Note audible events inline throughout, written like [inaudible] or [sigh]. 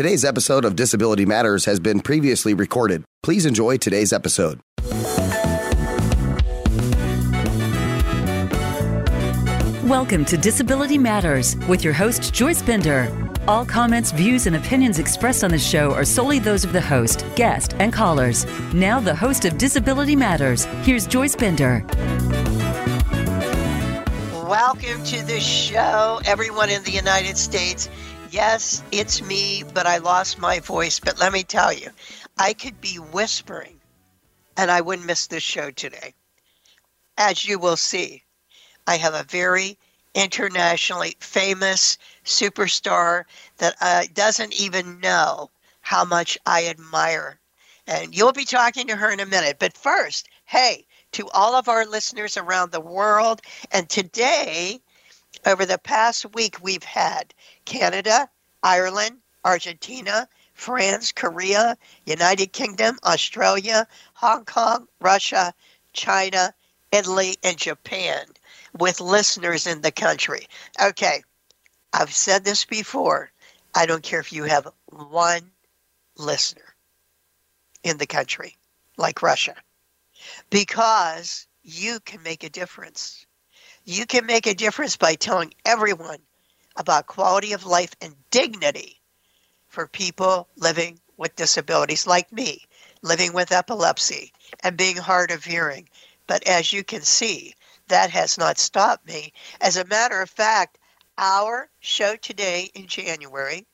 Today's episode of Disability Matters has been previously recorded. Please enjoy today's episode. Welcome to Disability Matters with your host, Joyce Bender. All comments, views, and opinions expressed on the show are solely those of the host, guest, and callers. Now, the host of Disability Matters, here's Joyce Bender. Welcome to the show, everyone in the United States. Yes, it's me, but I lost my voice. But let me tell you, I could be whispering and I wouldn't miss this show today. As you will see, I have a very internationally famous superstar that uh, doesn't even know how much I admire. And you'll be talking to her in a minute. But first, hey, to all of our listeners around the world, and today, over the past week, we've had Canada, Ireland, Argentina, France, Korea, United Kingdom, Australia, Hong Kong, Russia, China, Italy, and Japan with listeners in the country. Okay, I've said this before. I don't care if you have one listener in the country, like Russia, because you can make a difference. You can make a difference by telling everyone about quality of life and dignity for people living with disabilities like me, living with epilepsy and being hard of hearing. But as you can see, that has not stopped me. As a matter of fact, our show today in January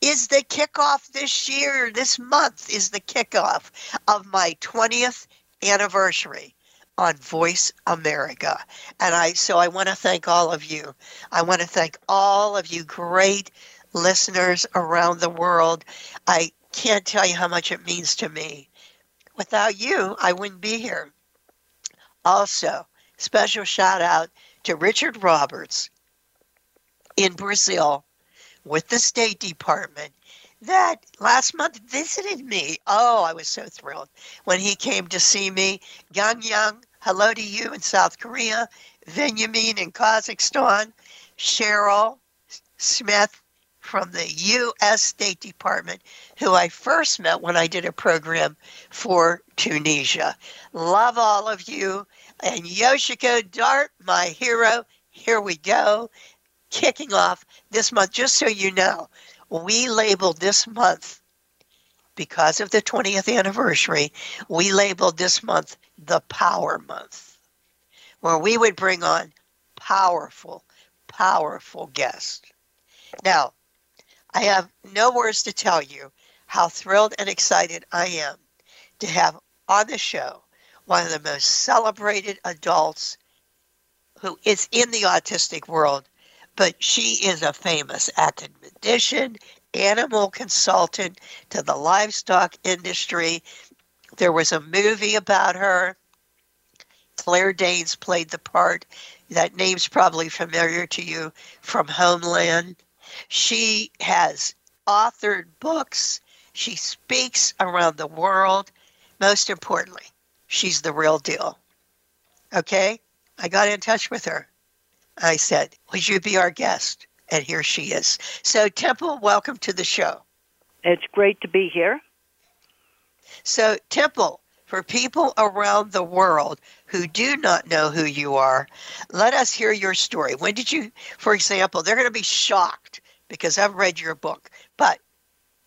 is the kickoff this year, this month is the kickoff of my 20th anniversary on Voice America. And I so I want to thank all of you. I want to thank all of you great listeners around the world. I can't tell you how much it means to me. Without you, I wouldn't be here. Also, special shout out to Richard Roberts in Brazil with the State Department that last month visited me. Oh, I was so thrilled when he came to see me. Yang Yang, hello to you in South Korea. Benjamin in Kazakhstan. Cheryl Smith from the U.S. State Department, who I first met when I did a program for Tunisia. Love all of you. And Yoshiko Dart, my hero, here we go. Kicking off this month, just so you know, we labeled this month because of the 20th anniversary, we labeled this month the Power Month, where we would bring on powerful, powerful guests. Now, I have no words to tell you how thrilled and excited I am to have on the show one of the most celebrated adults who is in the autistic world but she is a famous academician, animal consultant to the livestock industry. There was a movie about her. Claire Danes played the part. That name's probably familiar to you from Homeland. She has authored books. She speaks around the world. Most importantly, she's the real deal. Okay? I got in touch with her. I said, Would you be our guest? And here she is. So, Temple, welcome to the show. It's great to be here. So, Temple, for people around the world who do not know who you are, let us hear your story. When did you, for example, they're going to be shocked because I've read your book, but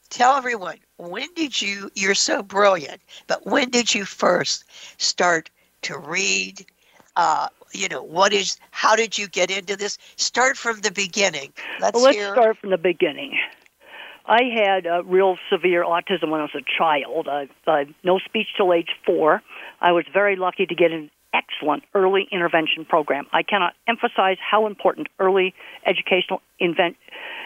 tell everyone, when did you, you're so brilliant, but when did you first start to read? Uh, you know, what is, how did you get into this? Start from the beginning. Let's, well, let's hear. start from the beginning. I had uh, real severe autism when I was a child. Uh, uh, no speech till age four. I was very lucky to get an excellent early intervention program. I cannot emphasize how important early educational invent-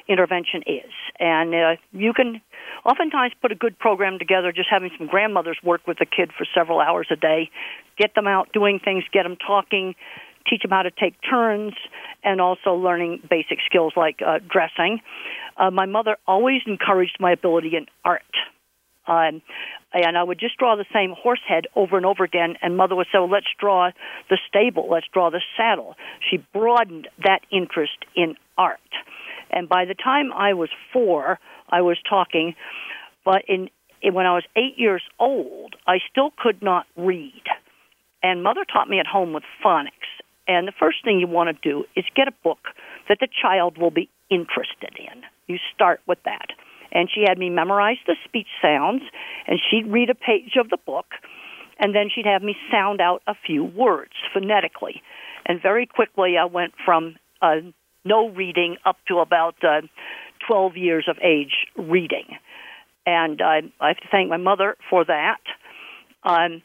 intervention is. And uh, you can oftentimes put a good program together just having some grandmothers work with the kid for several hours a day, get them out doing things, get them talking, teach them how to take turns, and also learning basic skills like uh, dressing. Uh, my mother always encouraged my ability in art. Um, and I would just draw the same horse head over and over again. And mother would say, well, let's draw the stable, let's draw the saddle. She broadened that interest in art. And by the time I was four, I was talking, but in, in when I was eight years old, I still could not read. And mother taught me at home with phonics. And the first thing you want to do is get a book that the child will be interested in. You start with that. And she had me memorize the speech sounds, and she'd read a page of the book, and then she'd have me sound out a few words phonetically. And very quickly, I went from uh, no reading up to about uh, 12 years of age reading. And I, I have to thank my mother for that. Um,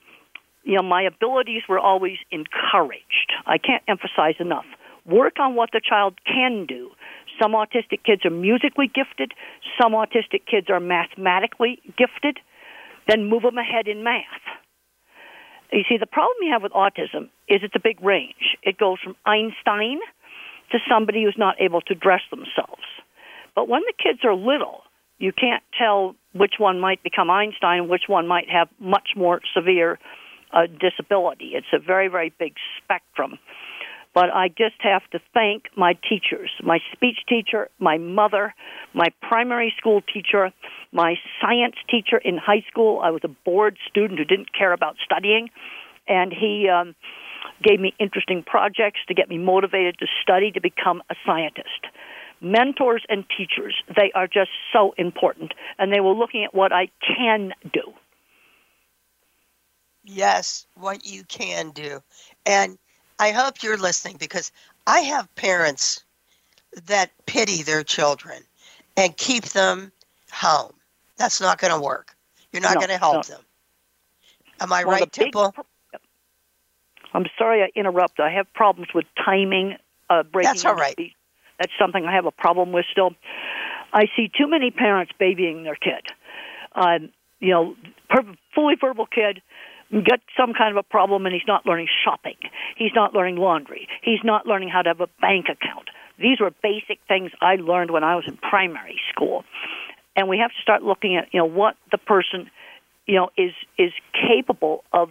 you know, my abilities were always encouraged. I can't emphasize enough. Work on what the child can do. Some autistic kids are musically gifted, some autistic kids are mathematically gifted. Then move them ahead in math. You see, the problem you have with autism is it's a big range. It goes from Einstein to somebody who's not able to dress themselves. But when the kids are little, you can't tell which one might become Einstein, and which one might have much more severe uh, disability. It's a very, very big spectrum. But I just have to thank my teachers, my speech teacher, my mother, my primary school teacher, my science teacher in high school. I was a bored student who didn't care about studying, and he um, gave me interesting projects to get me motivated to study to become a scientist. Mentors and teachers, they are just so important, and they were looking at what I can do. Yes, what you can do. And I hope you're listening because I have parents that pity their children and keep them home. That's not going to work. You're not no, going to help no. them. Am I well, right, Temple? I'm sorry I interrupt. I have problems with timing. Uh, breaking That's all right. Speech. That's something I have a problem with still. I see too many parents babying their kid. Um, you know, per- fully verbal kid get some kind of a problem and he's not learning shopping. He's not learning laundry. He's not learning how to have a bank account. These were basic things I learned when I was in primary school. And we have to start looking at, you know, what the person, you know, is is capable of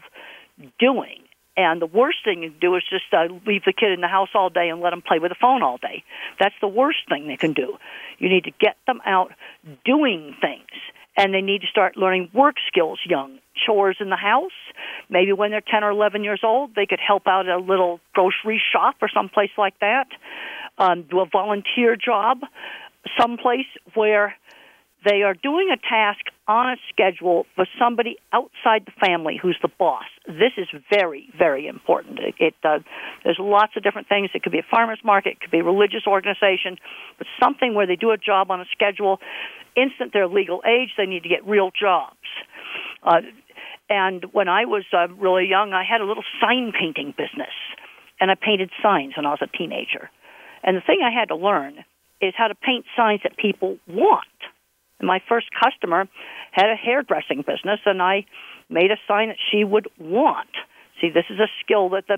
doing. And the worst thing you can do is just uh, leave the kid in the house all day and let him play with the phone all day. That's the worst thing they can do. You need to get them out doing things and they need to start learning work skills young chores in the house maybe when they're 10 or 11 years old they could help out at a little grocery shop or someplace like that um, do a volunteer job someplace where they are doing a task on a schedule for somebody outside the family who's the boss. This is very, very important. It, it uh, there's lots of different things. It could be a farmers market, it could be a religious organization, but something where they do a job on a schedule instant they're legal age, they need to get real jobs. Uh, and when I was uh, really young, I had a little sign painting business, and I painted signs when I was a teenager. And the thing I had to learn is how to paint signs that people want. And my first customer had a hairdressing business, and I made a sign that she would want. See, this is a skill that the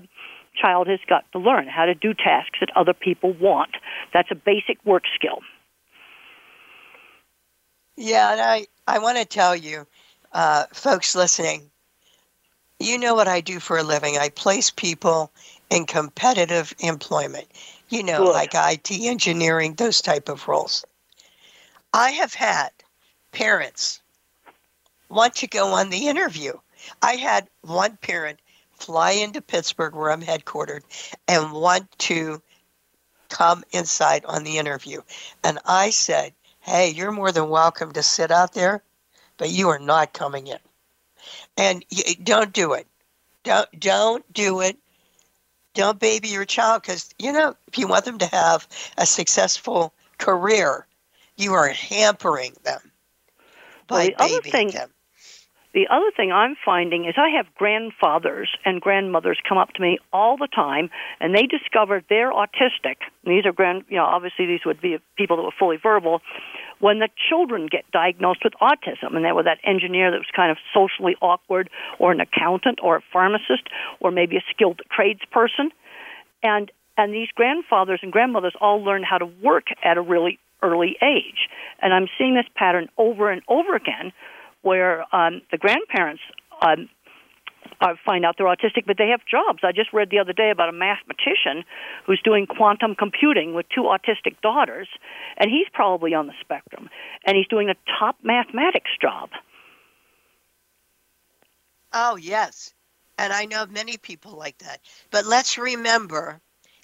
child has got to learn how to do tasks that other people want. That's a basic work skill. Yeah, and I, I want to tell you, uh, folks listening, you know what I do for a living. I place people in competitive employment, you know, Good. like IT engineering, those type of roles. I have had parents want to go on the interview. I had one parent fly into Pittsburgh, where I'm headquartered, and want to come inside on the interview. And I said, hey, you're more than welcome to sit out there, but you are not coming in. And you, don't do it. Don't don't do it. Don't baby your child because you know if you want them to have a successful career, you are hampering them by well, the babying them. The other thing I'm finding is I have grandfathers and grandmothers come up to me all the time, and they discover they're autistic. These are grand, you know, obviously these would be people that were fully verbal. When the children get diagnosed with autism, and they were that engineer that was kind of socially awkward, or an accountant, or a pharmacist, or maybe a skilled tradesperson, and and these grandfathers and grandmothers all learn how to work at a really early age. And I'm seeing this pattern over and over again where um, the grandparents um, uh, find out they're autistic, but they have jobs. I just read the other day about a mathematician who's doing quantum computing with two autistic daughters, and he's probably on the spectrum, and he's doing a top mathematics job. Oh, yes. And I know many people like that. But let's remember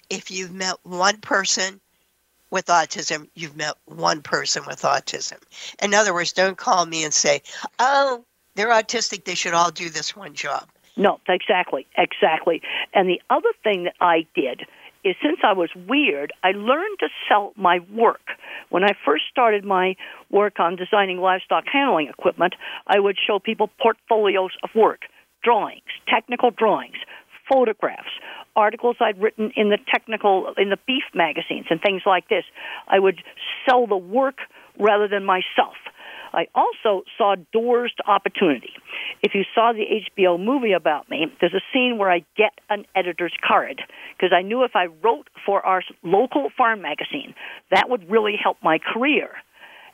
if you've met one person with autism, you've met one person with autism. In other words, don't call me and say, oh, they're autistic, they should all do this one job. No, exactly, exactly. And the other thing that I did is since I was weird, I learned to sell my work. When I first started my work on designing livestock handling equipment, I would show people portfolios of work, drawings, technical drawings, photographs, articles I'd written in the technical in the beef magazines and things like this. I would sell the work rather than myself. I also saw doors to opportunity. If you saw the HBO movie about me, there's a scene where I get an editor's card because I knew if I wrote for our local farm magazine, that would really help my career.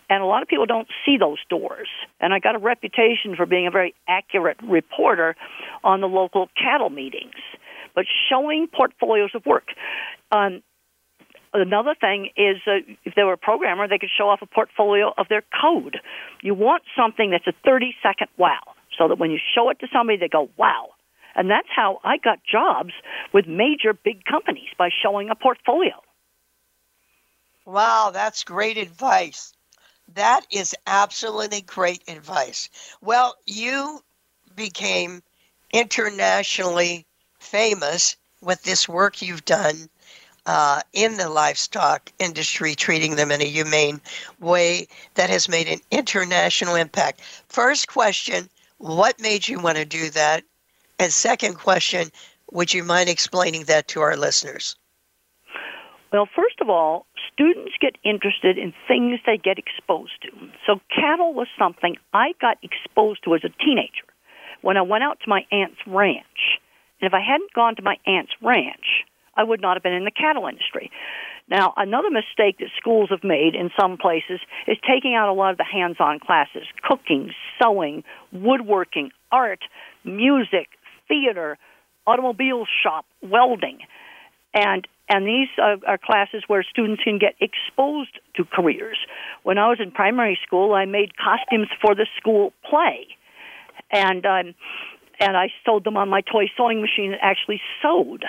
And a lot of people don't see those doors. And I got a reputation for being a very accurate reporter on the local cattle meetings. But showing portfolios of work. Um, Another thing is uh, if they were a programmer, they could show off a portfolio of their code. You want something that's a 30 second wow, so that when you show it to somebody, they go, wow. And that's how I got jobs with major big companies by showing a portfolio. Wow, that's great advice. That is absolutely great advice. Well, you became internationally famous with this work you've done uh, in the livestock industry, treating them in a humane way that has made an international impact. First question What made you want to do that? And second question Would you mind explaining that to our listeners? Well, first of all, students get interested in things they get exposed to. So, cattle was something I got exposed to as a teenager when I went out to my aunt's ranch. And if I hadn't gone to my aunt's ranch, I would not have been in the cattle industry. Now, another mistake that schools have made in some places is taking out a lot of the hands on classes cooking, sewing, woodworking, art, music, theater, automobile shop, welding. And and these are, are classes where students can get exposed to careers. When I was in primary school, I made costumes for the school play, and um, and I sewed them on my toy sewing machine that actually sewed.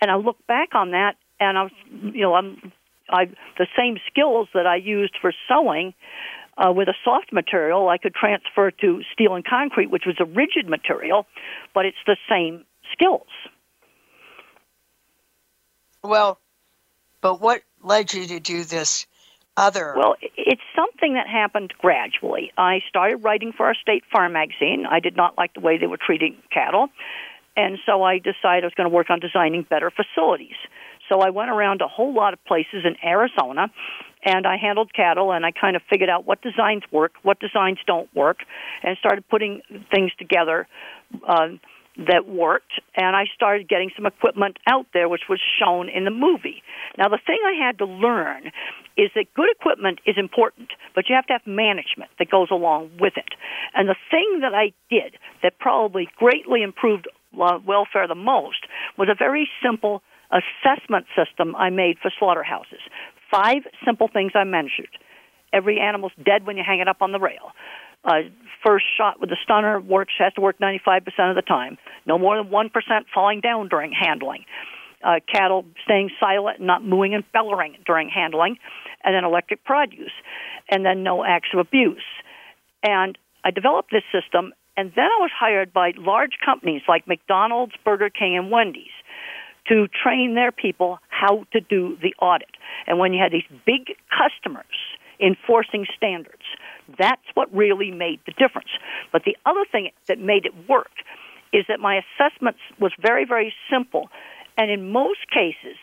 And I look back on that, and I was, you know, I'm, I the same skills that I used for sewing uh, with a soft material, I could transfer to steel and concrete, which was a rigid material, but it's the same skills. Well, but what led you to do this other? Well, it's something that happened gradually. I started writing for our state farm magazine. I did not like the way they were treating cattle. And so I decided I was going to work on designing better facilities. So I went around a whole lot of places in Arizona and I handled cattle and I kind of figured out what designs work, what designs don't work, and started putting things together uh, that worked. And I started getting some equipment out there, which was shown in the movie. Now, the thing I had to learn is that good equipment is important, but you have to have management that goes along with it. And the thing that I did that probably greatly improved uh, welfare the most was a very simple assessment system I made for slaughterhouses. Five simple things I measured. Every animal's dead when you hang it up on the rail. Uh, first shot with the stunner works has to work 95% of the time. No more than 1% falling down during handling. Uh, cattle staying silent, not mooing and bellowing during handling, and then electric prod use, and then no acts of abuse. And I developed this system and then I was hired by large companies like McDonald's, Burger King, and Wendy's to train their people how to do the audit. And when you had these big customers enforcing standards, that's what really made the difference. But the other thing that made it work is that my assessments was very, very simple. And in most cases,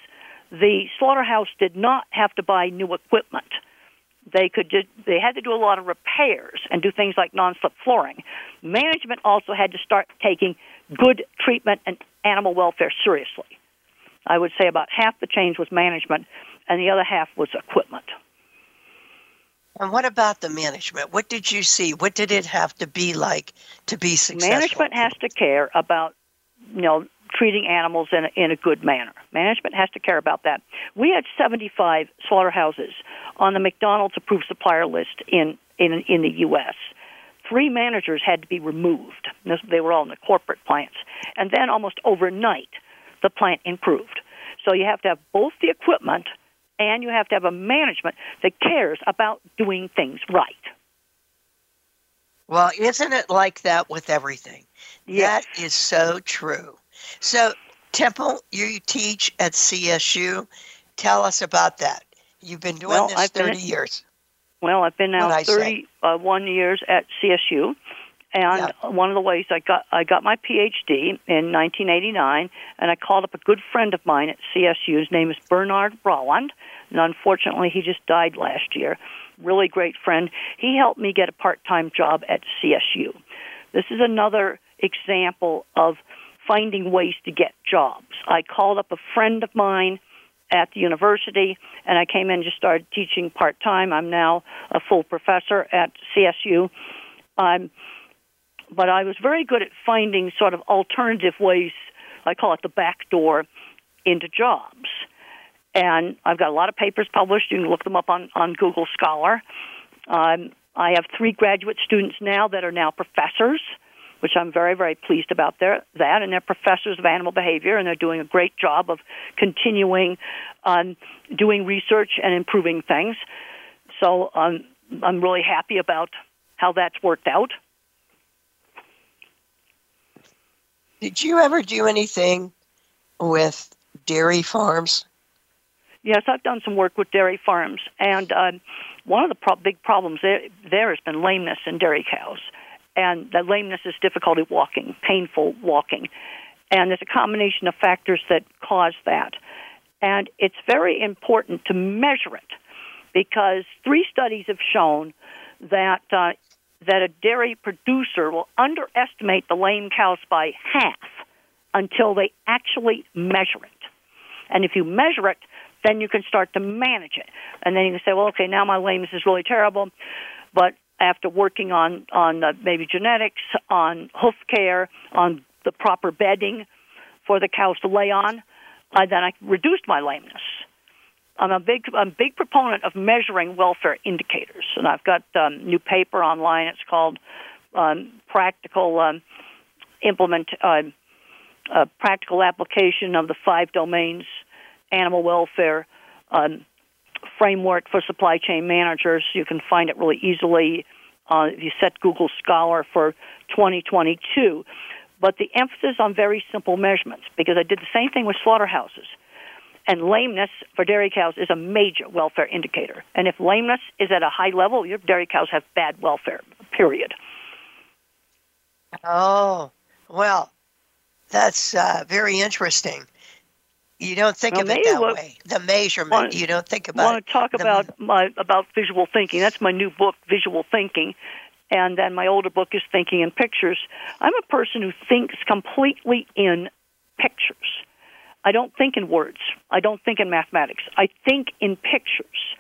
the slaughterhouse did not have to buy new equipment they could just, they had to do a lot of repairs and do things like non-slip flooring. Management also had to start taking good treatment and animal welfare seriously. I would say about half the change was management, and the other half was equipment. And what about the management? What did you see? What did it have to be like to be successful? Management has to care about you know, treating animals in a, in a good manner. Management has to care about that. We had 75 slaughterhouses on the McDonald's approved supplier list in in in the U.S. Three managers had to be removed. They were all in the corporate plants, and then almost overnight, the plant improved. So you have to have both the equipment and you have to have a management that cares about doing things right. Well, isn't it like that with everything? Yes. That is so true. So, Temple, you teach at CSU. Tell us about that. You've been doing well, this I've 30 been, years. Well, I've been now What'd I say? 31 uh, years at CSU. And Yeah. one of the ways I got I got my PhD in 1989, and I called up a good friend of mine at CSU. His name is Bernard Rollin, and unfortunately, he just died last year. Really great friend. He helped me get a part-time job at CSU. This is another example of finding ways to get jobs. I called up a friend of mine at the university, and I came in and just started teaching part time. I'm now a full professor at CSU. Um, but I was very good at finding sort of alternative ways. I call it the back door into jobs. And I've got a lot of papers published. You can look them up on, on Google Scholar. Um, I have three graduate students now that are now professors, which I'm very, very pleased about their, that. And they're professors of animal behavior, and they're doing a great job of continuing um, doing research and improving things. So um, I'm really happy about how that's worked out. Did you ever do anything with dairy farms? Yes, I've done some work with dairy farms, and uh, one of the pro- big problems there, there has been lameness in dairy cows, and that lameness is difficulty walking, painful walking, and there's a combination of factors that cause that, and it's very important to measure it because three studies have shown that uh, that a dairy producer will underestimate the lame cows by half until they actually measure it. And if you measure it, then you can start to manage it. And then you can say, well, okay, now my lameness is really terrible, but after working on on uh, maybe genetics, on hoof care, on the proper bedding for the cows to lay on, uh, then I reduced my lameness. I'm a big I'm a big proponent of measuring welfare indicators, and I've got um, new paper online. It's called um, Practical um, Implement uh, uh, Practical Application of the Five Domains Animal Welfare um, Framework for Supply Chain Managers. You can find it really easily uh, if you set Google Scholar for 2022. But the emphasis on very simple measurements, because I did the same thing with slaughterhouses. And lameness for dairy cows is a major welfare indicator. And if lameness is at a high level, your dairy cows have bad welfare, period. Oh, well, that's uh, very interesting. You don't think of it that what- way. The measurement. Want- you don't think about. I want to talk about my about visual thinking. That's my new book, Visual Thinking, and then my older book is Thinking in Pictures. I'm a person who thinks completely in pictures. I don't think in words. I don't think in mathematics. I think in pictures.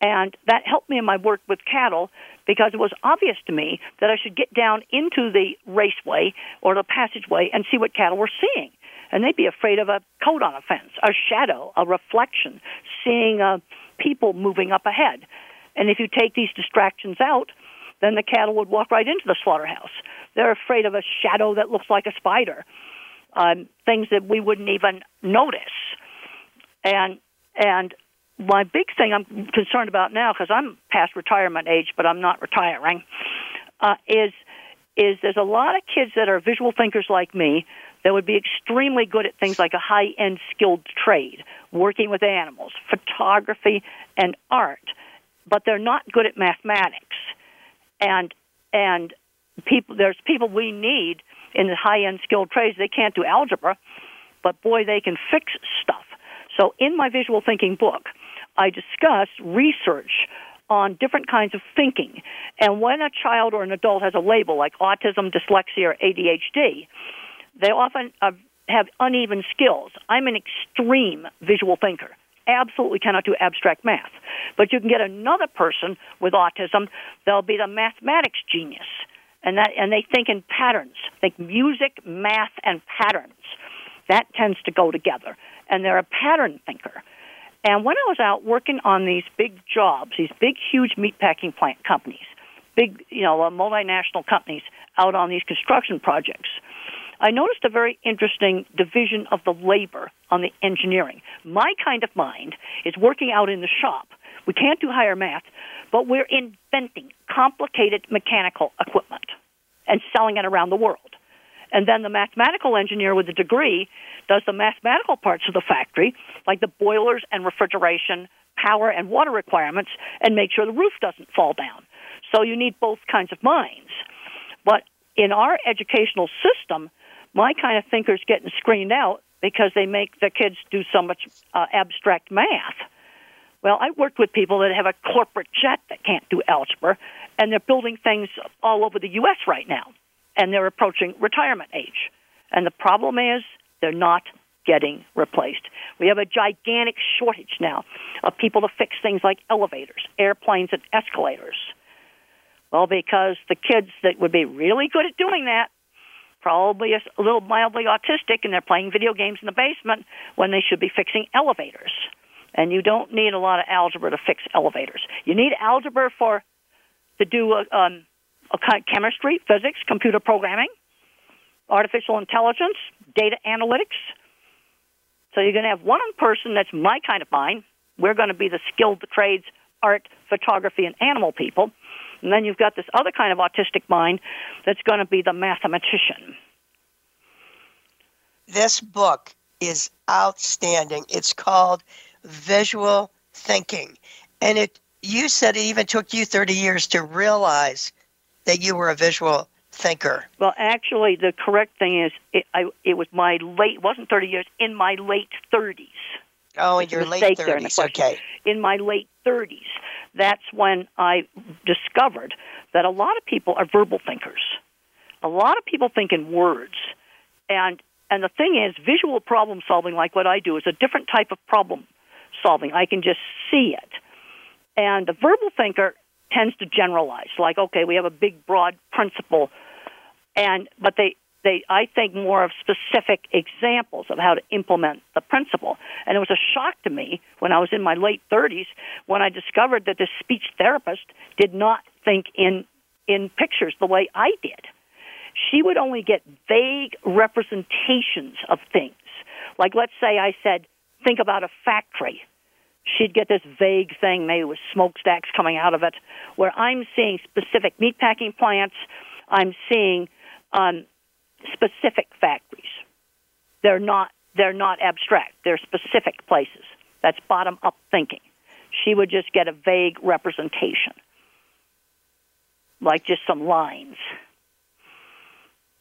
And that helped me in my work with cattle because it was obvious to me that I should get down into the raceway or the passageway and see what cattle were seeing. And they'd be afraid of a coat on a fence, a shadow, a reflection, seeing uh, people moving up ahead. And if you take these distractions out, then the cattle would walk right into the slaughterhouse. They're afraid of a shadow that looks like a spider, um, things that we wouldn't even notice. And and my big thing I'm concerned about now, because I'm past retirement age, but I'm not retiring, uh, is is there's a lot of kids that are visual thinkers like me that would be extremely good at things like a high end skilled trade, working with animals, photography, and art, but they're not good at mathematics. And and people there's people we need in the high end skilled trades. They can't do algebra, but boy, they can fix stuff. So in my visual thinking book, I discuss research on different kinds of thinking. And when a child or an adult has a label like autism, dyslexia, or ADHD, they often uh, have uneven skills. I'm an extreme visual thinker. Absolutely cannot do abstract math. But you can get another person with autism, they'll be the mathematics genius. And that and they think in patterns. Think music, math, and patterns. That tends to go together. And they're a pattern thinker. And when I was out working on these big jobs, these big, huge meatpacking plant companies, big, you know, uh, multinational companies out on these construction projects, I noticed a very interesting division of the labor on the engineering. My kind of mind is working out in the shop. We can't do higher math, but we're inventing complicated mechanical equipment and selling it around the world. And then the mathematical engineer with a degree does the mathematical parts of the factory, like the boilers and refrigeration, power and water requirements, and make sure the roof doesn't fall down. So you need both kinds of minds. But in our educational system, my kind of thinkers getting screened out because they make the kids do so much uh, abstract math. Well, I worked with people that have a corporate jet that can't do algebra, and they're building things all over the U.S. right now, and they're approaching retirement age. And the problem is they're not getting replaced. We have a gigantic shortage now of people to fix things like elevators, airplanes, and escalators. Well, because the kids that would be really good at doing that probably a little mildly autistic and they're playing video games in the basement when they should be fixing elevators. And you don't need a lot of algebra to fix elevators. You need algebra for to do a, um, a chemistry, physics, computer programming, artificial intelligence, data analytics. So you're going to have one person that's my kind of mind. We're going to be the skilled trades, art, photography, and animal people. And then you've got this other kind of autistic mind that's going to be the mathematician. This book is outstanding. It's called Visual Thinking. And it you said it even took you 30 years to realize that you were a visual thinker. Well, actually, the correct thing is it, I, it was my late, wasn't 30 years, in my late 30s. Oh, in your late 30s, okay. In my late 30s that's when I discovered that a lot of people are verbal thinkers. A lot of people think in words. And and the thing is, visual problem solving, like what I do, is a different type of problem solving. I can just see it. And the verbal thinker tends to generalize, like, okay, we have a big, broad principle, and but they they, I think, more of specific examples of how to implement the principle. And it was a shock to me when I was in my late 30s when I discovered that this speech therapist did not think in, in pictures the way I did. She would only get vague representations of things. Like, let's say I said, think about a factory. She'd get this vague thing, maybe with smokestacks coming out of it, where I'm seeing specific meatpacking plants. I'm seeing um, specific factories. They're not they're not abstract. They're specific places. That's bottom up thinking. She would just get a vague representation, like just some lines.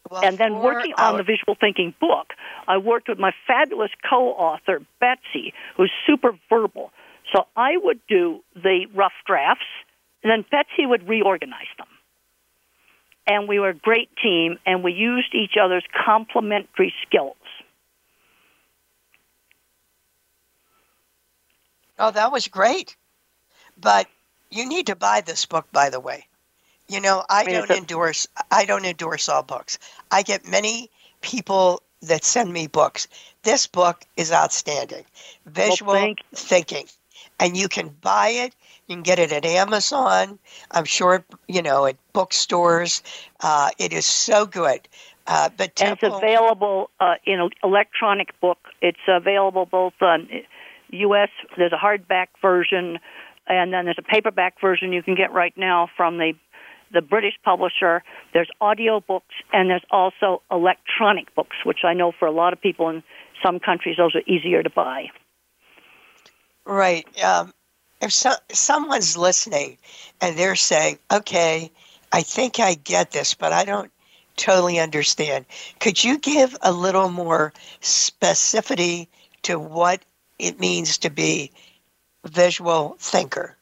Well, and then working on the visual thinking book, I worked with my fabulous co-author Betsy, who's super verbal. So I would do the rough drafts, and then Betsy would reorganize them and we were a great team, and we used each other's complementary skills. Oh, that was great. But you need to buy this book, by the way. You know, I don't endorse I don't endorse all books. I get many people that send me books. This book is outstanding. Visual well, thinking. And you can buy it you can get it at Amazon. I'm sure, you know, at bookstores. Uh, it is so good. Uh, but Temple, and it's available uh, in an electronic book. It's available both on U.S. There's a hardback version, and then there's a paperback version you can get right now from the the British publisher. There's audio books, and there's also electronic books, which I know for a lot of people in some countries those are easier to buy. Right. Um, if so, someone's listening and they're saying, okay, I think I get this, but I don't totally understand, could you give a little more specificity to what it means to be visual thinker?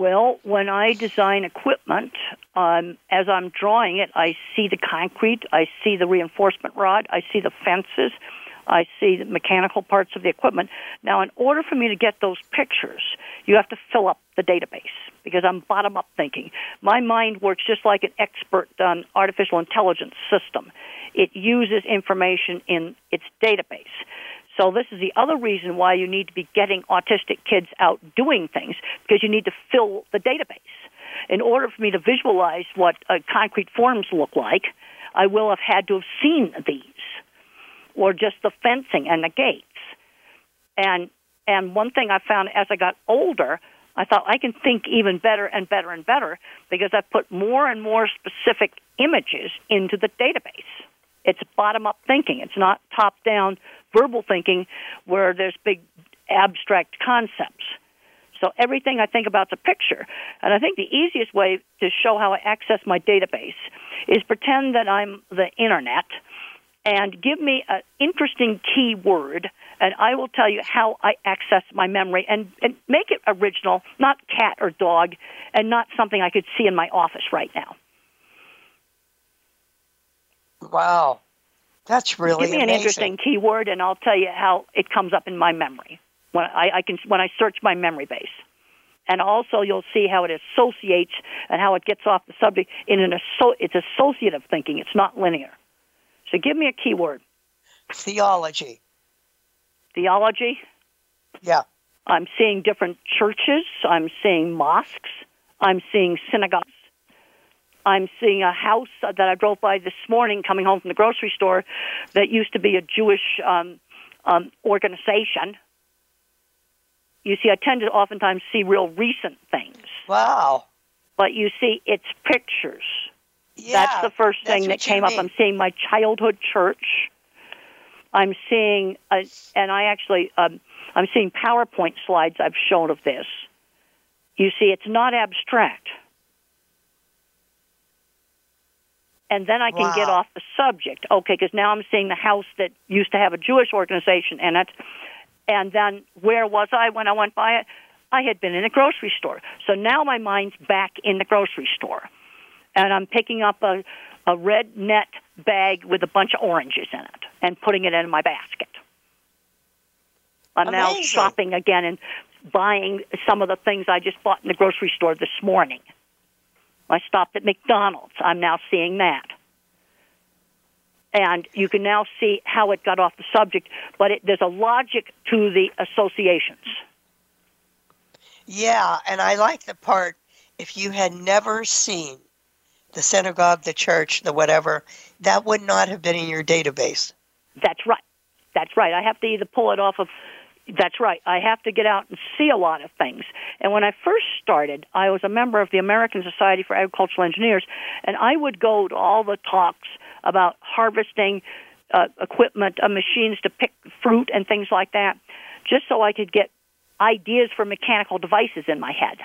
Well, when I design equipment, um, as I'm drawing it, I see the concrete, I see the reinforcement rod, I see the fences, I see the mechanical parts of the equipment. Now, in order for me to get those pictures, you have to fill up the database because I'm bottom up thinking. My mind works just like an expert on artificial intelligence system. it uses information in its database. So this is the other reason why you need to be getting autistic kids out doing things because you need to fill the database. In order for me to visualize what uh, concrete forms look like, I will have had to have seen these or just the fencing and the gates. And and one thing I found as I got older, I thought I can think even better and better and better because I put more and more specific images into the database. It's bottom up thinking. It's not top down verbal thinking where there's big abstract concepts. So everything I think about a picture. And I think the easiest way to show how I access my database is pretend that I'm the internet and give me an interesting keyword and I will tell you how I access my memory and, and make it original, not cat or dog, and not something I could see in my office right now. Wow. That's really Give me amazing. an interesting keyword, and I'll tell you how it comes up in my memory when I, I can when I search my memory base. And also, you'll see how it associates and how it gets off the subject in an asso- it's associative thinking. It's not linear. So, give me a keyword. Theology. Theology. Yeah. I'm seeing different churches. I'm seeing mosques. I'm seeing synagogues. I'm seeing a house that I drove by this morning coming home from the grocery store that used to be a Jewish um, um, organization. You see, I tend to oftentimes see real recent things, Wow. but you see, it's pictures. Yeah. That's the first thing that came up. I'm seeing my childhood church. I'm seeing, uh, and I actually, um, I'm seeing PowerPoint slides I've shown of this. You see, it's not abstract. And then I can get off the subject. Okay, because now I'm seeing the house that used to have a Jewish organization in it. And then where was I when I went by it? I had been in a grocery store. So now my mind's back in the grocery store. And I'm picking up a, a red net bag with a bunch of oranges in it and putting it in my basket. I'm now shopping again and buying some of the things I just bought in the grocery store this morning. I stopped at McDonald's. I'm now seeing that. And you can now see how it got off the subject, but it, there's a logic to the associations. Yeah, and I like the part if you had never seen the synagogue, the church, the whatever, that would not have been in your database. That's right. That's right. I have to either pull it off of. That's right. I have to get out and see a lot of things. And when I first started, I was a member of the American Society for Agricultural Engineers, and I would go to all the talks about harvesting uh, equipment, uh, machines to pick fruit and things like that, just so I could get ideas for mechanical devices in my head.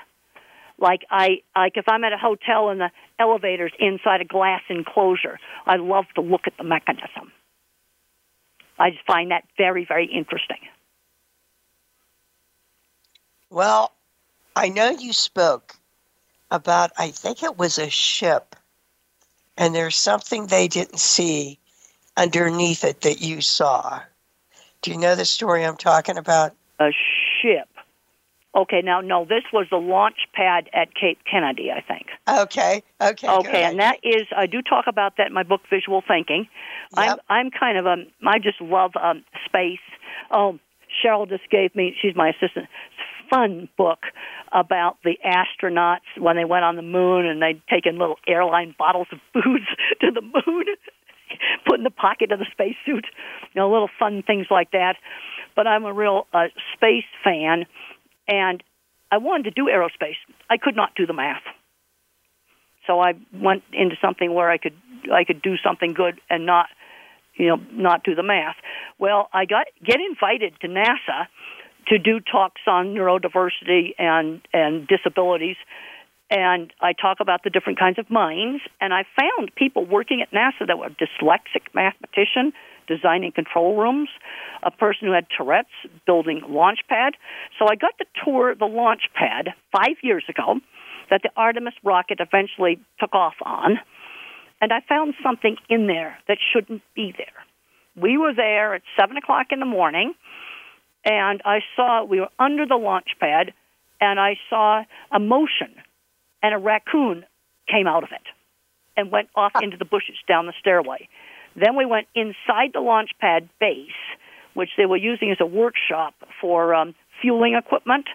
Like I like if I'm at a hotel and the elevator's inside a glass enclosure, I love to look at the mechanism. I just find that very, very interesting. Well, I know you spoke about, I think it was a ship, and there's something they didn't see underneath it that you saw. Do you know the story I'm talking about? A ship. Okay, now no, this was the launch pad at Cape Kennedy, I think. Okay, okay. Okay, and that is I do talk about that in my book Visual Thinking. I'm I'm kind of um I just love um space. Oh, Cheryl just gave me she's my assistant. Fun book about the astronauts when they went on the moon and they'd taken little airline bottles of booze [laughs] to the moon, [laughs] put in the pocket of the spacesuit. You know, little fun things like that. But I'm a real uh, space fan and I wanted to do aerospace. I could not do the math. So I went into something where I could I could do something good and not you know not do the math. Well, I got get invited to NASA to do talks on neurodiversity and and disabilities and I talk about the different kinds of minds and I found people working at NASA that were dyslexic mathematician designing control rooms, a person who had Tourette's building launch pad. So I got to tour the launch pad 5 years ago that the Artemis rocket eventually took off on, and I found something in there that shouldn't be there. We were there at 7 o'clock in the morning, and I saw we were under the launch pad, and I saw a motion, and a raccoon came out of it and went off into the bushes down the stairway. Then we went inside the launch pad base, which they were using as a workshop for um, fueling equipment.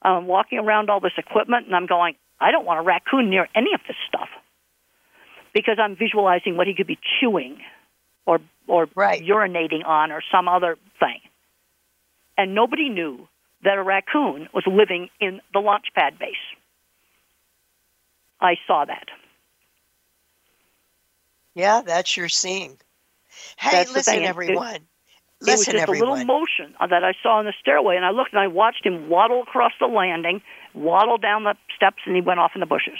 Um, walking around all this equipment, and I'm going, I don't want a raccoon near any of this stuff because I'm visualizing what he could be chewing or or right. urinating on or some other thing. And nobody knew that a raccoon was living in the launch pad base. I saw that. Yeah, that's your seeing. Hey, That's listen, thing. It- everyone. It was just everyone. a little motion that I saw in the stairway, and I looked and I watched him waddle across the landing, waddle down the steps, and he went off in the bushes.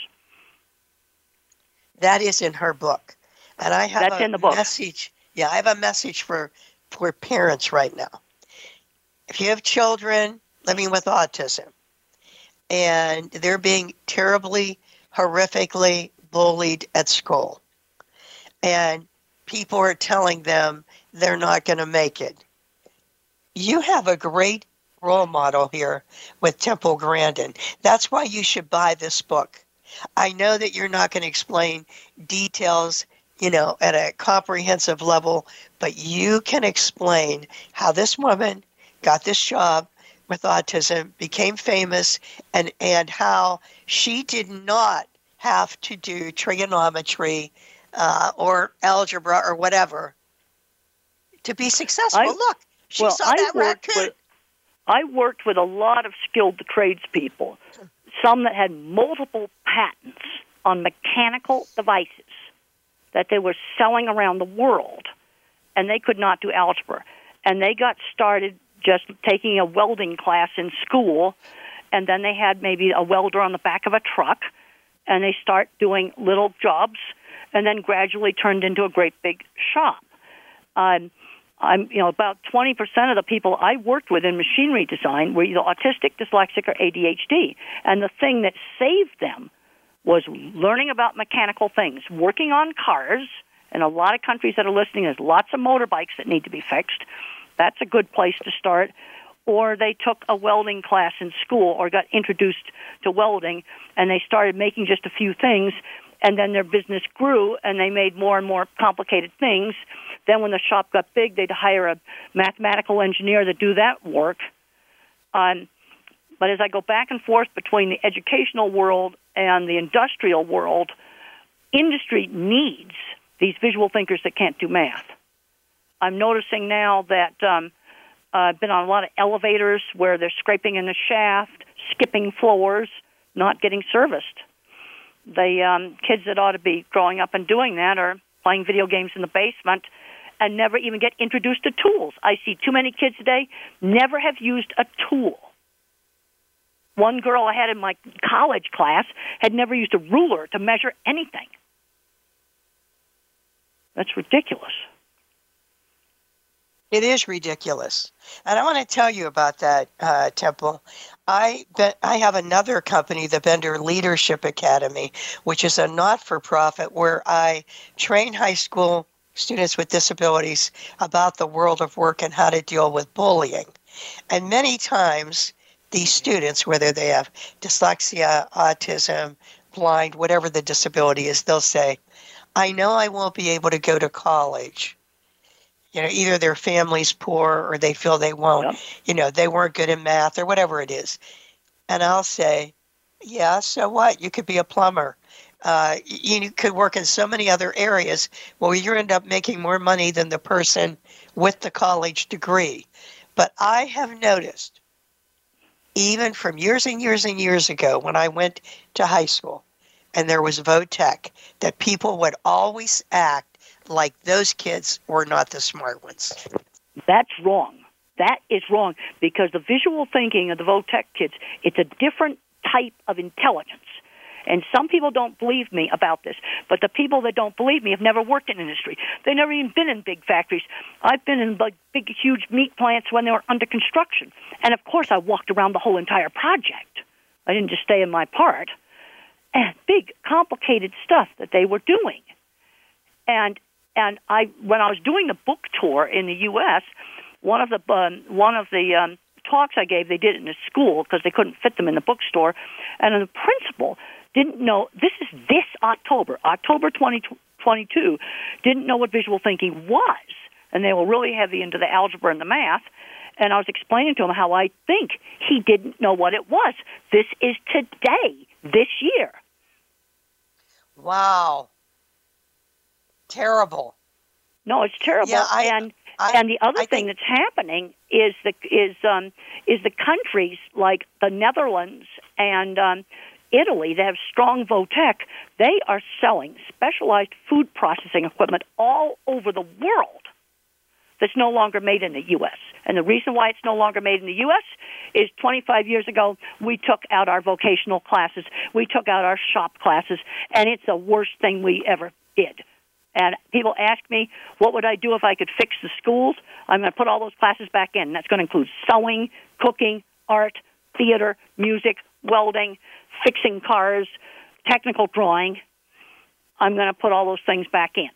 That is in her book. And I have That's a in the book. message. Yeah, I have a message for for parents right now. If you have children living with autism and they're being terribly horrifically bullied at school and people are telling them they're not going to make it. You have a great role model here with Temple Grandin. That's why you should buy this book. I know that you're not going to explain details, you know, at a comprehensive level, but you can explain how this woman got this job with autism, became famous, and, and how she did not have to do trigonometry uh, or algebra or whatever to be successful. I- Look, she well, saw I that worked raccoon. with I worked with a lot of skilled tradespeople, some that had multiple patents on mechanical devices that they were selling around the world, and they could not do algebra. And they got started just taking a welding class in school, and then they had maybe a welder on the back of a truck, and they start doing little jobs, and then gradually turned into a great big shop. Um, I'm, you know, about 20% of the people I worked with in machinery design were either autistic, dyslexic, or ADHD. And the thing that saved them was learning about mechanical things, working on cars. In a lot of countries that are listening, there's lots of motorbikes that need to be fixed. That's a good place to start. Or they took a welding class in school or got introduced to welding and they started making just a few things and then their business grew and they made more and more complicated things. Then when the shop got big, they'd hire a mathematical engineer to do that work. Um, but as I go back and forth between the educational world and the industrial world, industry needs these visual thinkers that can't do math. I'm noticing now that um, I've been on a lot of elevators where they're scraping in the shaft, skipping floors, not getting serviced. The um, kids that ought to be growing up and doing that are playing video games in the basement and never even get introduced to tools. I see too many kids today never have used a tool. One girl I had in my college class had never used a ruler to measure anything. That's ridiculous. It is ridiculous, and I want to tell you about that, uh, Temple. I I have another company, the Bender Leadership Academy, which is a not-for-profit where I train high school students with disabilities about the world of work and how to deal with bullying. And many times, these students, whether they have dyslexia, autism, blind, whatever the disability is, they'll say, "I know I won't be able to go to college." You know either their family's poor or they feel they won't. Yep. you know they weren't good in math or whatever it is. And i'll say yeah so what? You could be a plumber. Uh, you you could work in so many other areas. Well you end up making more money than the person with the college degree. But i have noticed even from years and years and years ago when i went to high school and there was votech that people would always act like those kids were not the smart ones. That's wrong. That is wrong because the visual thinking of the Votech kids, it's a different type of intelligence. And some people don't believe me about this, but the people that don't believe me have never worked in industry. They've never even been in big factories. I've been in like big, huge meat plants when they were under construction. And of course, I walked around the whole entire project. I didn't just stay in my part. And big, complicated stuff that they were doing. And and I when I was doing the book tour in the U.S., one of the um, one of the um, talks I gave, they did it in a school because they couldn't fit them in the bookstore, and the principal didn't know this is this October, October 2022. didn't know what visual thinking was, and they were really heavy into the algebra and the math. And I was explaining to him how I think he didn't know what it was. This is today, this year. Wow. Terrible. No, it's terrible. Yeah, I, and I, and the other I thing think- that's happening is the is um is the countries like the Netherlands and um Italy that have strong Votech, they are selling specialized food processing equipment all over the world that's no longer made in the U.S. And the reason why it's no longer made in the U.S. is 25 years ago we took out our vocational classes, we took out our shop classes, and it's the worst thing we ever did. And people ask me, what would I do if I could fix the schools? I'm going to put all those classes back in. That's going to include sewing, cooking, art, theater, music, welding, fixing cars, technical drawing. I'm going to put all those things back in.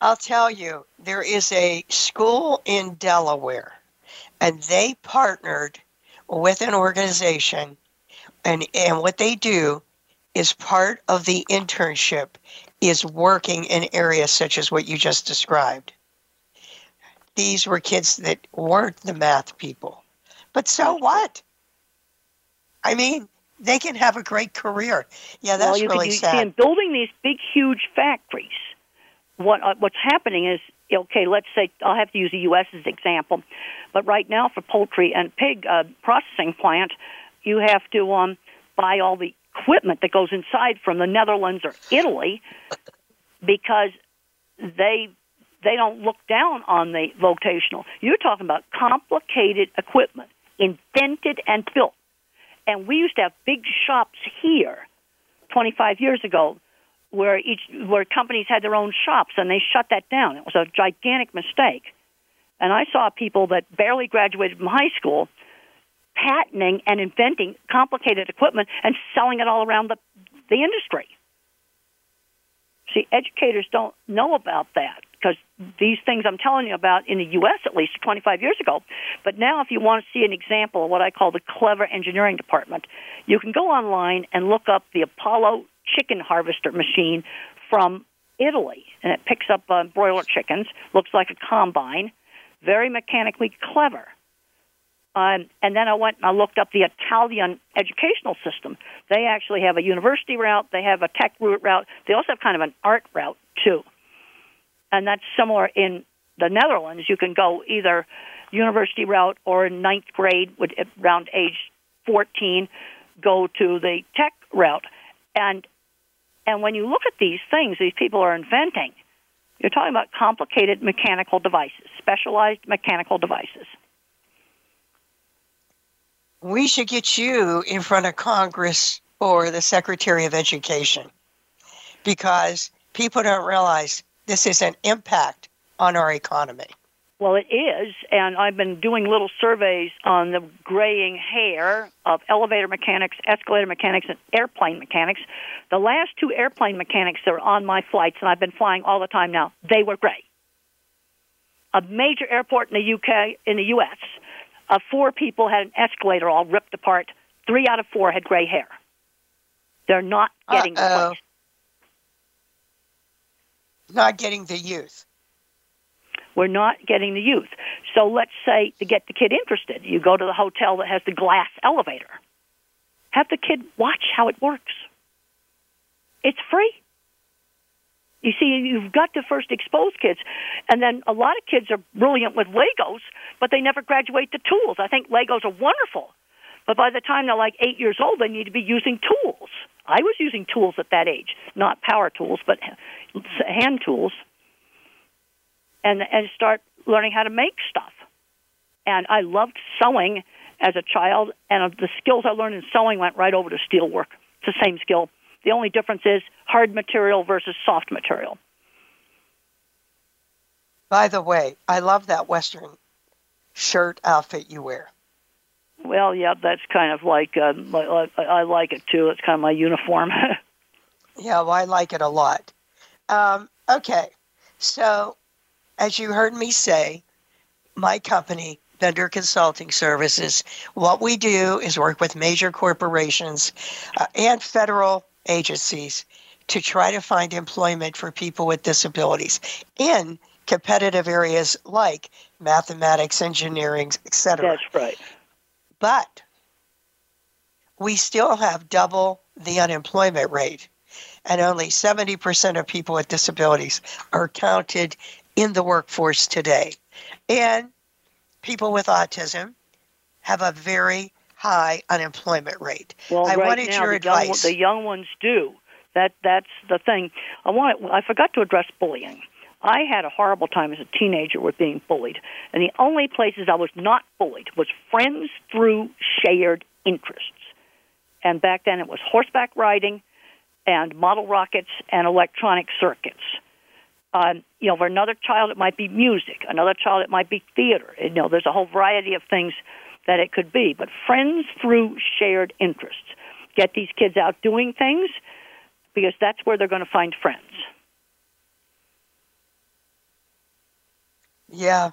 I'll tell you, there is a school in Delaware, and they partnered with an organization, and, and what they do is part of the internship is working in areas such as what you just described. These were kids that weren't the math people. But so what? I mean, they can have a great career. Yeah, that's well, you really could, you sad. see, in building these big, huge factories, what uh, what's happening is okay. Let's say I'll have to use the U.S. as an example, but right now for poultry and pig uh, processing plant, you have to um, buy all the equipment that goes inside from the Netherlands or Italy [laughs] because they they don't look down on the vocational. You're talking about complicated equipment, invented and built. And we used to have big shops here 25 years ago where each where companies had their own shops and they shut that down. It was a gigantic mistake. And I saw people that barely graduated from high school patenting and inventing complicated equipment and selling it all around the the industry. See, educators don't know about that because these things I'm telling you about in the U.S. at least 25 years ago. But now, if you want to see an example of what I call the clever engineering department, you can go online and look up the Apollo chicken harvester machine from Italy, and it picks up uh, broiler chickens. Looks like a combine, very mechanically clever. Um, and then I went and I looked up the Italian educational system. They actually have a university route, they have a tech route, they also have kind of an art route too. And that's similar in the Netherlands. You can go either university route or in ninth grade, around age 14, go to the tech route. And and when you look at these things, these people are inventing. You're talking about complicated mechanical devices, specialized mechanical devices. We should get you in front of Congress or the Secretary of Education because people don't realize this is an impact on our economy. Well, it is, and I've been doing little surveys on the graying hair of elevator mechanics, escalator mechanics, and airplane mechanics. The last two airplane mechanics that are on my flights, and I've been flying all the time now, they were gray. A major airport in the UK, in the U.S., uh, four people had an escalator all ripped apart. Three out of four had gray hair. They're not getting Uh-oh. replaced. Not getting the youth. We're not getting the youth. So let's say to get the kid interested, you go to the hotel that has the glass elevator. Have the kid watch how it works. It's free. You see, you've got to first expose kids. And then a lot of kids are brilliant with Legos, but they never graduate the tools. I think Legos are wonderful. But by the time they're like eight years old, they need to be using tools. I was using tools at that age, not power tools, but hand tools and and start learning how to make stuff. And I loved sewing as a child, and the skills I learned in sewing went right over to steel work. It's the same skill. The only difference is hard material versus soft material. By the way, I love that Western shirt outfit you wear. Well, yeah, that's kind of like uh, I, like it too. It's kind of my uniform. [laughs] Yeah, well, I like it a lot. Um, okay, so as you heard me say, my company, Bender Consulting Services, what we do is work with major corporations uh, and federal agencies to try to find employment for people with disabilities in competitive areas like mathematics, engineering, etc. That's right. But we still have double the unemployment rate, and only 70% of people with disabilities are counted in the workforce today. And people with autism have a very high unemployment rate. Well, I right wanted now, your the advice. Young, the young ones do. That that's the thing. I want. I forgot to address bullying. I had a horrible time as a teenager with being bullied, and the only places I was not bullied was friends through shared interests. And back then, it was horseback riding, and model rockets and electronic circuits. Um, you know, for another child, it might be music. Another child, it might be theater. You know, there's a whole variety of things that it could be. But friends through shared interests. Get these kids out doing things because that's where they're going to find friends. Yeah.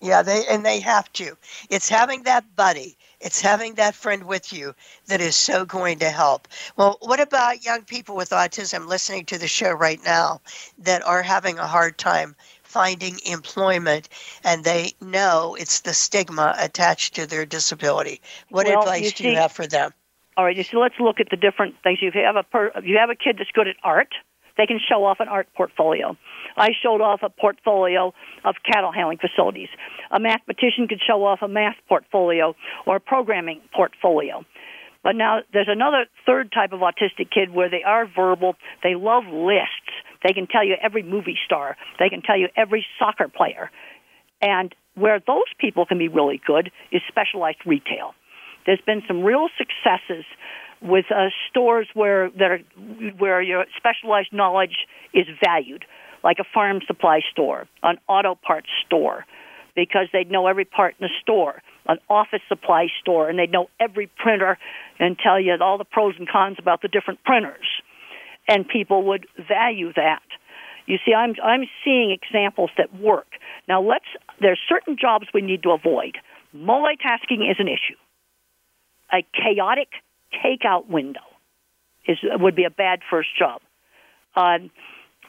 Yeah, they and they have to. It's having that buddy, it's having that friend with you that is so going to help. Well, what about young people with autism listening to the show right now that are having a hard time finding employment and they know it's the stigma attached to their disability? What Well, advice you do you have for them? All right, so let's look at the different things. If you have a per, if you have a kid that's good at art, they can show off an art portfolio. I showed off a portfolio of cattle handling facilities. A mathematician could show off a math portfolio or a programming portfolio. But now there's another third type of autistic kid where they are verbal. They love lists. They can tell you every movie star. They can tell you every soccer player. And where those people can be really good is specialized retail. There's been some real successes with uh, stores where that are, where your specialized knowledge is valued, like a farm supply store, an auto parts store, because they'd know every part in the store, an office supply store, and they'd know every printer and tell you all the pros and cons about the different printers, and people would value that. You see, I'm I'm seeing examples that work. Now let's there's certain jobs we need to avoid. Multitasking is an issue. A chaotic takeout window is would be a bad first job. Um,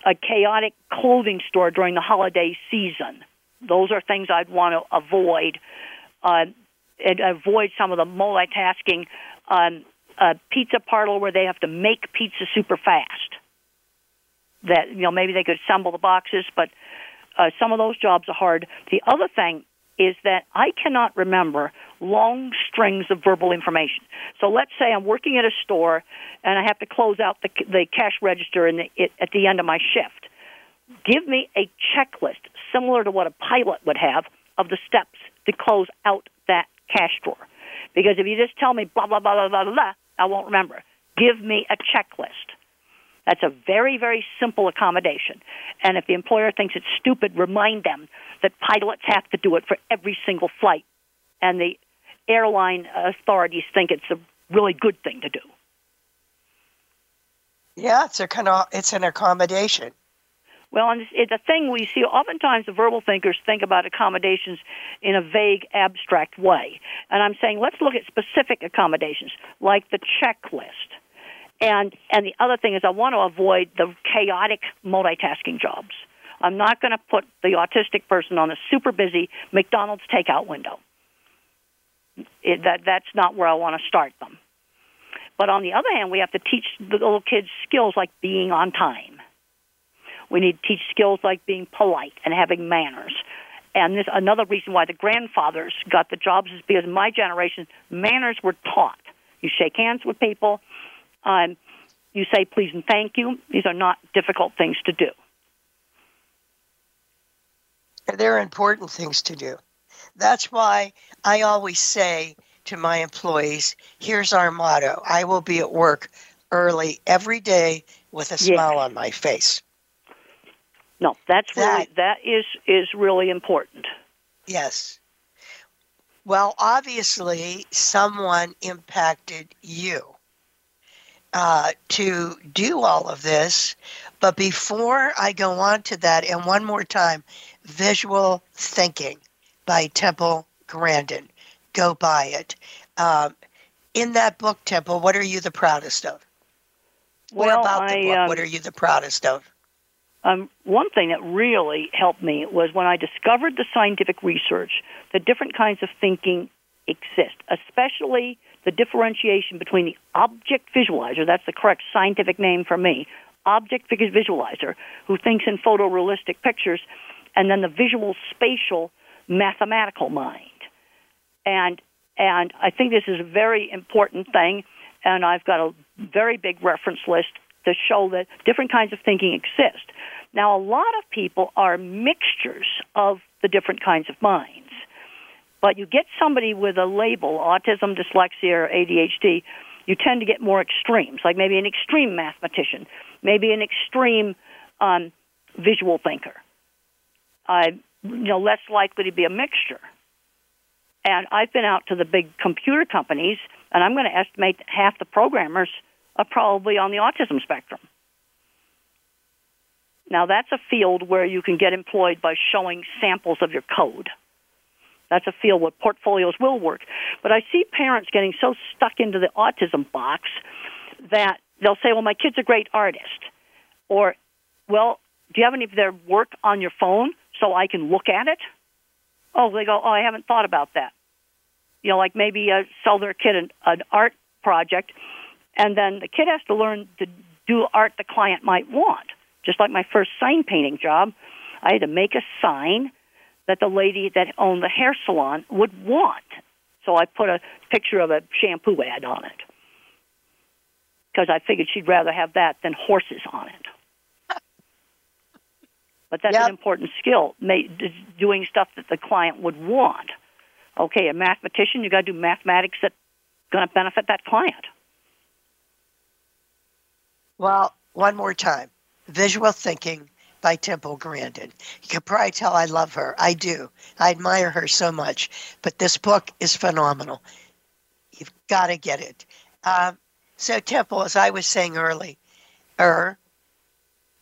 a chaotic clothing store during the holiday season. Those are things I'd want to avoid. Uh, and avoid some of the multitasking. Um, a pizza parlor where they have to make pizza super fast. That you know maybe they could assemble the boxes, but uh, some of those jobs are hard. The other thing is that I cannot remember long strings of verbal information. So let's say I'm working at a store and I have to close out the, the cash register in the, it, at the end of my shift. Give me a checklist similar to what a pilot would have of the steps to close out that cash drawer. Because if you just tell me blah, blah, blah, blah, blah, blah, blah I won't remember. Give me a checklist. That's a very, very simple accommodation. And if the employer thinks it's stupid, remind them that pilots have to do it for every single flight. And the airline authorities think it's a really good thing to do. Yeah, it's a kind of it's an accommodation. Well, and it's, a thing we see. Oftentimes, the verbal thinkers think about accommodations in a vague, abstract way. And I'm saying let's look at specific accommodations, like the checklist. And and the other thing is, I want to avoid the chaotic multitasking jobs. I'm not going to put the autistic person on a super busy McDonald's takeout window. It, that that's not where I want to start them. But on the other hand, we have to teach the little kids skills like being on time. We need to teach skills like being polite and having manners. And this another reason why the grandfathers got the jobs is because in my generation, manners were taught. You shake hands with people. Um, you say please and thank you. These are not difficult things to do. They're important things to do. That's why I always say to my employees, here's our motto I will be at work early every day with a smile on my face. No, that's really That- that is is really important. Yes. Well, obviously, someone impacted you uh, to do all of this. But before I go on to that, and one more time, Visual Thinking by Temple Grandin. Go buy it. Um, in that book, Temple, what are you the proudest of? What Well, about the book? um, what are you the proudest of? Um, one thing that really helped me was when I discovered the scientific research that different kinds of thinking exist, especially the differentiation between the object visualizer, that's the correct scientific name for me, object visualizer, who thinks in photorealistic pictures, and then the visual spatial mathematical mind. And and I think this is a very important thing, and I've got a very big reference list to show that different kinds of thinking exist. Now, a lot of people are mixtures of the different kinds of minds. But you get somebody with a label, autism, dyslexia, or ADHD, you tend to get more extremes, like maybe an extreme mathematician, maybe an extreme um, visual thinker. You know, less likely to be a mixture. And I've been out to the big computer companies, and I'm going to estimate half the programmers are probably on the autism spectrum. Now, that's a field where you can get employed by showing samples of your code. That's a field where portfolios will work. But I see parents getting so stuck into the autism box that they'll say, well, my kid's a great artist. Or, well, do you have any of their work on your phone so I can look at it? Oh, they go, oh, I haven't thought about that. You know, like maybe uh, sell their kid an, an art project, and then the kid has to learn to do art the client might want. Just like my first sign painting job, I had to make a sign that the lady that owned the hair salon would want. So I put a picture of a shampoo ad on it because I figured she'd rather have that than horses on it. [laughs] But that's Yep. an important skill, doing stuff that the client would want. Okay, a mathematician, you got to do mathematics that's going to benefit that client. Well, one more time. Visual Thinking by Temple Grandin. You can probably tell I love her. I do. I admire her so much. But this book is phenomenal. You've got to get it. Um, so, Temple, as I was saying early, er,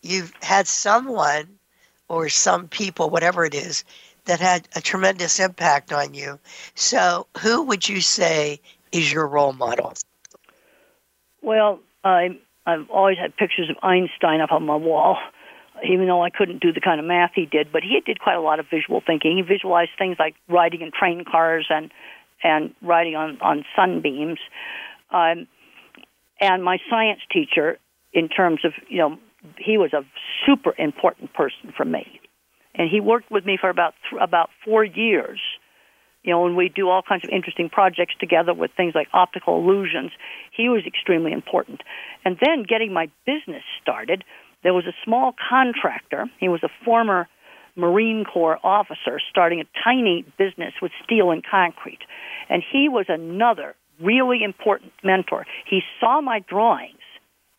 you've had someone or some people, whatever it is, that had a tremendous impact on you. So, who would you say is your role model? Well, I I've always had pictures of Einstein up on my wall, even though I couldn't do the kind of math he did. But he did quite a lot of visual thinking. He visualized things like riding in train cars and and riding on on sunbeams. Um, and my science teacher, in terms of you know, he was a super important person for me, and he worked with me for about th- about four years you know, when we do all kinds of interesting projects together with things like optical illusions, he was extremely important. And then getting my business started, there was a small contractor. He was a former Marine Corps officer starting a tiny business with steel and concrete. And he was another really important mentor. He saw my drawings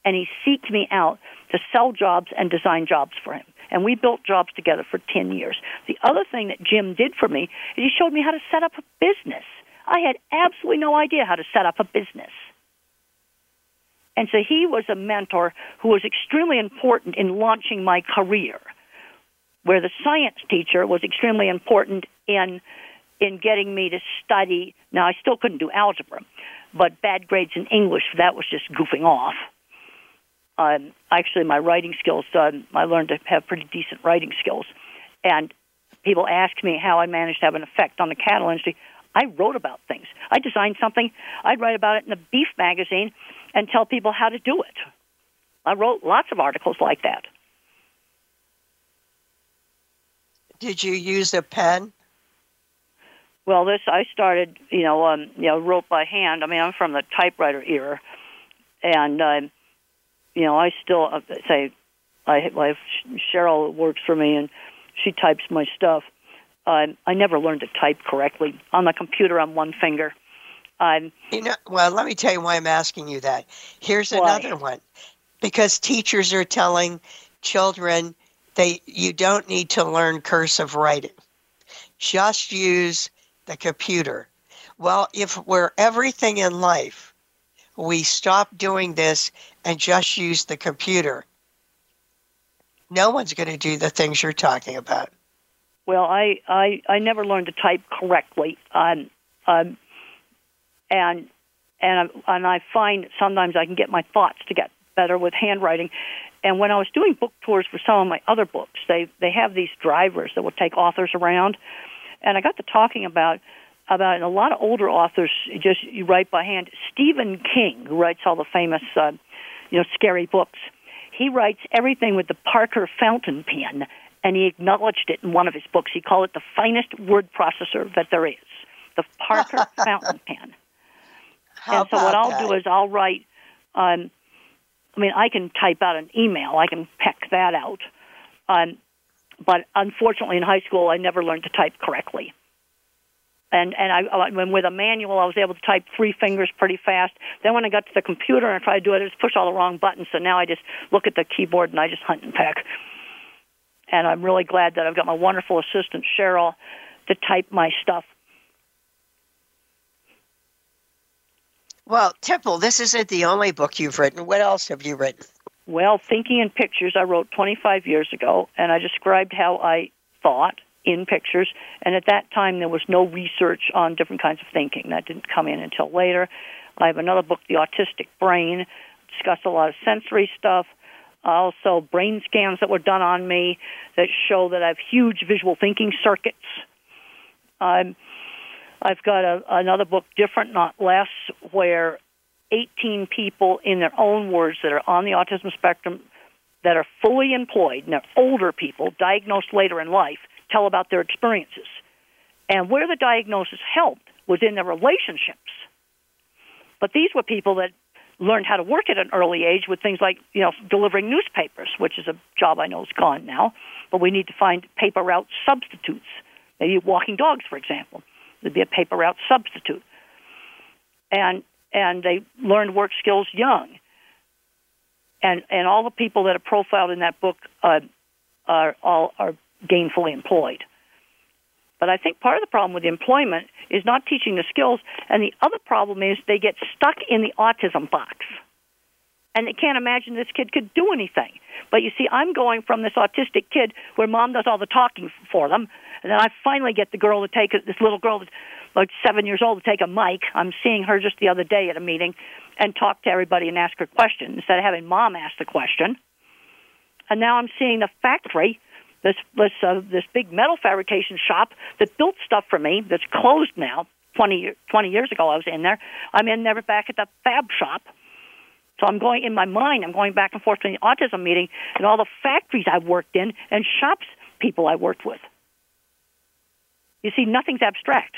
and he seeked me out to sell jobs and design jobs for him and we built jobs together for 10 years. The other thing that Jim did for me is he showed me how to set up a business. I had absolutely no idea how to set up a business. And so he was a mentor who was extremely important in launching my career, where the science teacher was extremely important in in getting me to study. Now I still couldn't do algebra, but bad grades in English that was just goofing off um, actually my writing skills. Um, I learned to have pretty decent writing skills, and people ask me how I managed to have an effect on the cattle industry. I wrote about things. I designed something. I'd write about it in the beef magazine and tell people how to do it. I wrote lots of articles like that. Did you use a pen? Well, this I started, you know, um, you know, wrote by hand. I mean, I'm from the typewriter era, and um, you know, I still uh, say, I, I have Cheryl works for me, and she types my stuff. Um, I never learned to type correctly on the computer on one finger. Um, You know, well, let me tell you why I'm asking you that. Here's Why? another one. Because teachers are telling children they you don't need to learn cursive writing. Just use the computer. Well, if we're everything in life, we stop doing this and just use the computer. No one's going to do the things you're talking about. well, I, I I never learned to type correctly. Um, um, and and I, and I find sometimes I can get my thoughts to get better with handwriting. And when I was doing book tours for some of my other books, they they have these drivers that will take authors around, and I got to talking about about and a lot of older authors just write by hand. Stephen King, who writes all the famous, uh, you know, scary books, he writes everything with the Parker fountain pen, and he acknowledged it in one of his books. He called it the finest word processor that there is, the Parker [laughs] fountain pen. How and so what I'll that? do is I'll write. Um, I mean, I can type out an email. I can peck that out. Um, but unfortunately, in high school, I never learned to type correctly. And and I when with a manual, I was able to type three fingers pretty fast. Then when I got to the computer and I tried to do it, I just pushed all the wrong buttons. So now I just look at the keyboard and I just hunt and peck. And I'm really glad that I've got my wonderful assistant Cheryl to type my stuff. Well, Temple, this isn't the only book you've written. What else have you written? Well, Thinking in Pictures, I wrote 25 years ago, and I described how I thought in pictures. And at that time, there was no research on different kinds of thinking. That didn't come in until later. I have another book, The Autistic Brain, discussed a lot of sensory stuff. Also, brain scans that were done on me that show that I have huge visual thinking circuits. Um, I've got a, another book, Different Not Less, where 18 people, in their own words, that are on the autism spectrum, that are fully employed, and they're older people, diagnosed later in life, tell about their experiences. And where the diagnosis helped was in their relationships. But these were people that learned how to work at an early age with things like, you know, delivering newspapers, which is a job I know is gone now. But we need to find paper route substitutes. Maybe walking dogs, for example. There'd be a paper route substitute. And and they learned work skills young. And and all the people that are profiled in that book uh, are all are gainfully employed. But I think part of the problem with employment is not teaching the skills, and the other problem is they get stuck in the autism box. And they can't imagine this kid could do anything. But you see, I'm going from this autistic kid where mom does all the talking for them, and then I finally get the girl to take this little girl like seven years old to take a mic. I'm seeing her just the other day at a meeting and talk to everybody and ask her questions instead of having mom ask the question. And now I'm seeing the factory this this uh, this big metal fabrication shop that built stuff for me that's closed now. 20, 20 years ago, I was in there. I'm in there back at the fab shop. So I'm going in my mind. I'm going back and forth to the autism meeting and all the factories I've worked in and shops people I worked with. You see, nothing's abstract.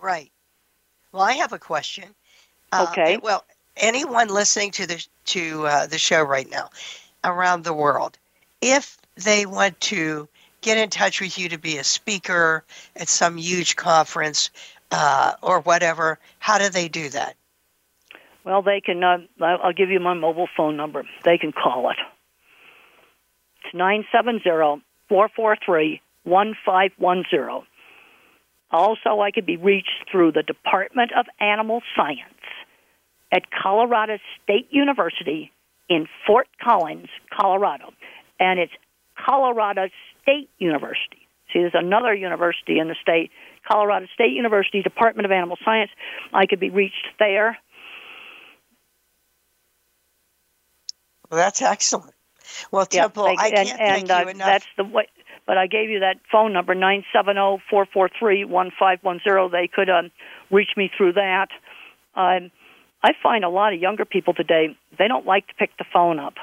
Right. Well, I have a question. Uh, Okay. Well, anyone listening to the to uh, the show right now, around the world, if they want to get in touch with you to be a speaker at some huge conference uh, or whatever, how do they do that? Well, they can. Uh, I'll give you my mobile phone number. They can call it. It's nine seven zero four four three one five one zero. Also, I could be reached through the Department of Animal Science at Colorado State University in Fort Collins, Colorado, and it's Colorado State University. See, there's another university in the state, Colorado State University, Department of Animal Science. I could be reached there. Well, that's excellent. Well, Yeah, Temple, they- I can't and thank uh, you enough. that's the way. But I gave you that phone number nine seven zero four four three one five one zero. They could um, reach me through that. Um, I find a lot of younger people today they don't like to pick the phone up.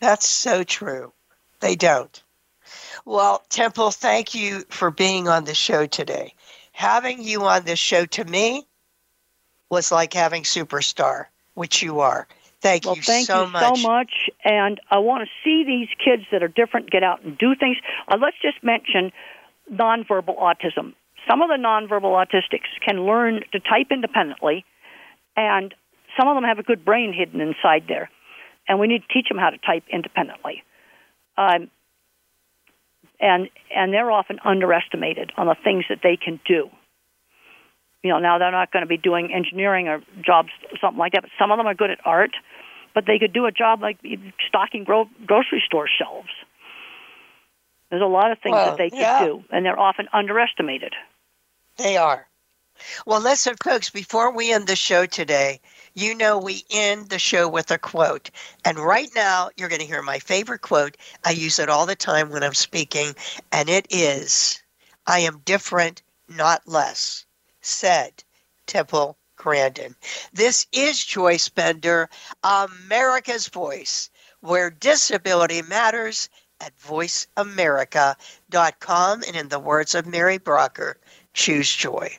That's so true. They don't. Well, Temple, thank you for being on the show today. Having you on this show to me was like having Superstar, which you are. Thank Well, you thank so you much. so much, and I want to see these kids that are different get out and do things. Uh, let's just mention nonverbal autism. Some of the nonverbal autistics can learn to type independently, and some of them have a good brain hidden inside there, and we need to teach them how to type independently. Um, and and they're often underestimated on the things that they can do. You know, now they're not going to be doing engineering or jobs, something like that. But some of them are good at art, but they could do a job like stocking gro- grocery store shelves. There's a lot of things Well, that they could yeah. do, and they're often underestimated. They are. Well, listen, folks, before we end the show today, you know we end the show with a quote. And right now, you're going to hear my favorite quote. I use it all the time when I'm speaking, and it is I am different, not less, said Temple Grandin. This is Joyce Bender, America's Voice, where disability matters at voiceamerica.com. And in the words of Mary Brocker, choose joy.